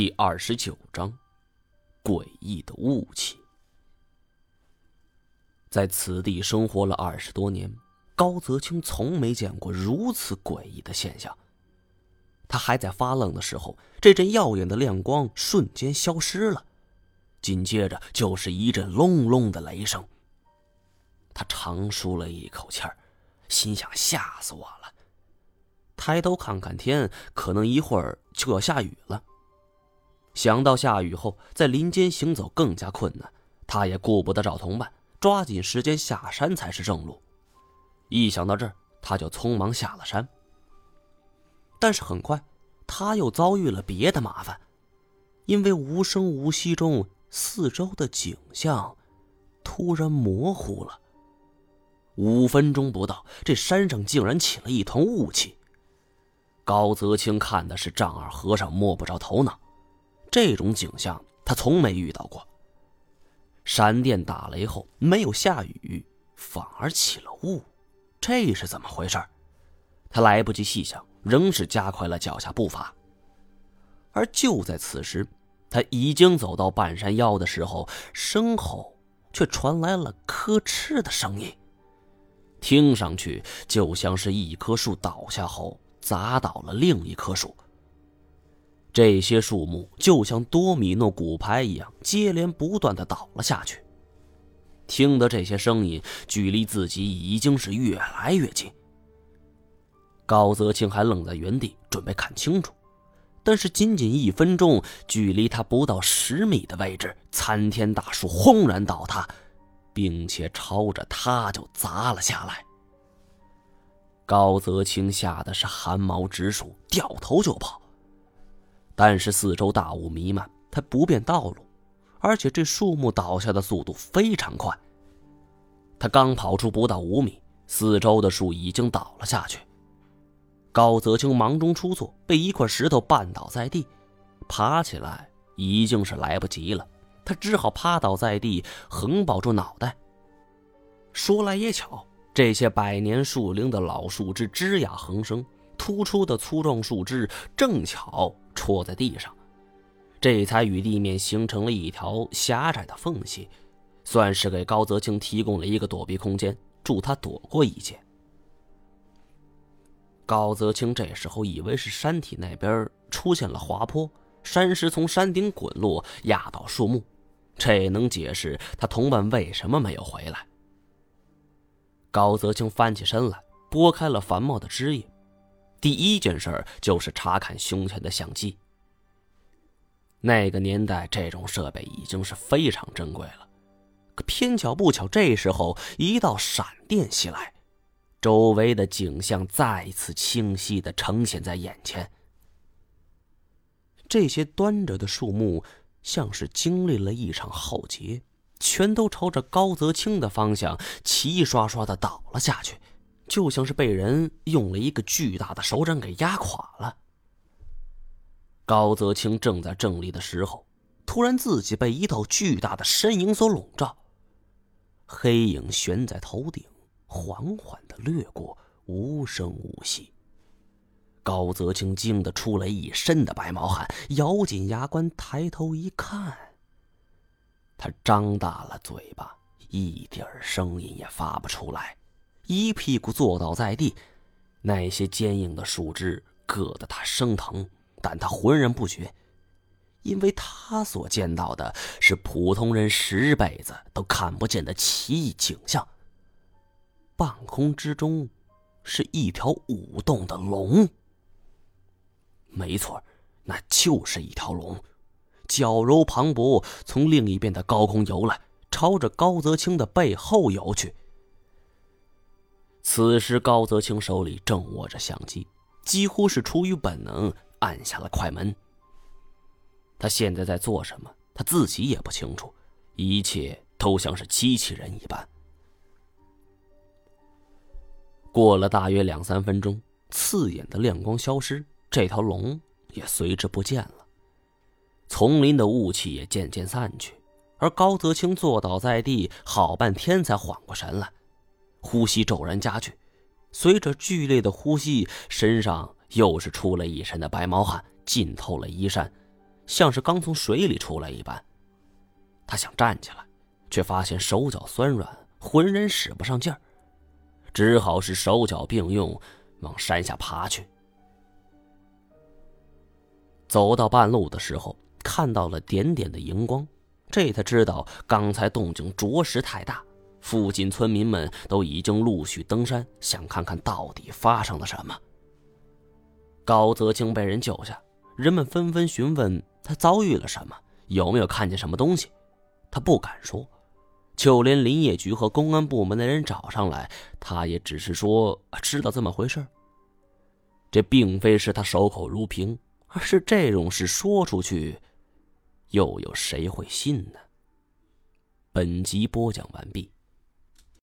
第二十九章，诡异的雾气。在此地生活了二十多年，高泽清从没见过如此诡异的现象。他还在发愣的时候，这阵耀眼的亮光瞬间消失了，紧接着就是一阵隆隆的雷声。他长舒了一口气儿，心想：吓死我了！抬头看看天，可能一会儿就要下雨了。想到下雨后在林间行走更加困难，他也顾不得找同伴，抓紧时间下山才是正路。一想到这儿，他就匆忙下了山。但是很快，他又遭遇了别的麻烦，因为无声无息中，四周的景象突然模糊了。五分钟不到，这山上竟然起了一团雾气。高泽清看的是丈二和尚摸不着头脑。这种景象他从没遇到过。闪电打雷后没有下雨，反而起了雾，这是怎么回事？他来不及细想，仍是加快了脚下步伐。而就在此时，他已经走到半山腰的时候，身后却传来了磕哧的声音，听上去就像是一棵树倒下后砸倒了另一棵树。这些树木就像多米诺骨牌一样，接连不断的倒了下去。听得这些声音，距离自己已经是越来越近。高泽清还愣在原地，准备看清楚，但是仅仅一分钟，距离他不到十米的位置，参天大树轰然倒塌，并且朝着他就砸了下来。高泽清吓得是汗毛直竖，掉头就跑。但是四周大雾弥漫，他不便道路，而且这树木倒下的速度非常快。他刚跑出不到五米，四周的树已经倒了下去。高泽清忙中出错，被一块石头绊倒在地，爬起来已经是来不及了。他只好趴倒在地，横抱住脑袋。说来也巧，这些百年树龄的老树枝枝桠横生，突出的粗壮树枝正巧。戳在地上，这才与地面形成了一条狭窄的缝隙，算是给高泽清提供了一个躲避空间，助他躲过一劫。高泽清这时候以为是山体那边出现了滑坡，山石从山顶滚落，压倒树木，这也能解释他同伴为什么没有回来。高泽清翻起身来，拨开了繁茂的枝叶。第一件事就是查看胸前的相机。那个年代，这种设备已经是非常珍贵了。可偏巧不巧，这时候一道闪电袭来，周围的景象再次清晰的呈现在眼前。这些端着的树木像是经历了一场浩劫，全都朝着高泽清的方向齐刷刷的倒了下去。就像是被人用了一个巨大的手掌给压垮了。高泽清正在正立的时候，突然自己被一道巨大的身影所笼罩，黑影悬在头顶，缓缓的掠过，无声无息。高泽清惊得出了一身的白毛汗，咬紧牙关，抬头一看，他张大了嘴巴，一点声音也发不出来。一屁股坐倒在地，那些坚硬的树枝硌得他生疼，但他浑然不觉，因为他所见到的是普通人十辈子都看不见的奇异景象。半空之中，是一条舞动的龙。没错，那就是一条龙，矫揉磅礴，从另一边的高空游来，朝着高泽清的背后游去。此时，高泽清手里正握着相机，几乎是出于本能按下了快门。他现在在做什么，他自己也不清楚，一切都像是机器人一般。过了大约两三分钟，刺眼的亮光消失，这条龙也随之不见了。丛林的雾气也渐渐散去，而高泽清坐倒在地，好半天才缓过神来。呼吸骤然加剧，随着剧烈的呼吸，身上又是出了一身的白毛汗，浸透了衣衫，像是刚从水里出来一般。他想站起来，却发现手脚酸软，浑身使不上劲儿，只好是手脚并用往山下爬去。走到半路的时候，看到了点点的荧光，这才知道刚才动静着实太大。附近村民们都已经陆续登山，想看看到底发生了什么。高泽清被人救下，人们纷纷询问他遭遇了什么，有没有看见什么东西。他不敢说，就连林业局和公安部门的人找上来，他也只是说知道这么回事。这并非是他守口如瓶，而是这种事说出去，又有谁会信呢？本集播讲完毕。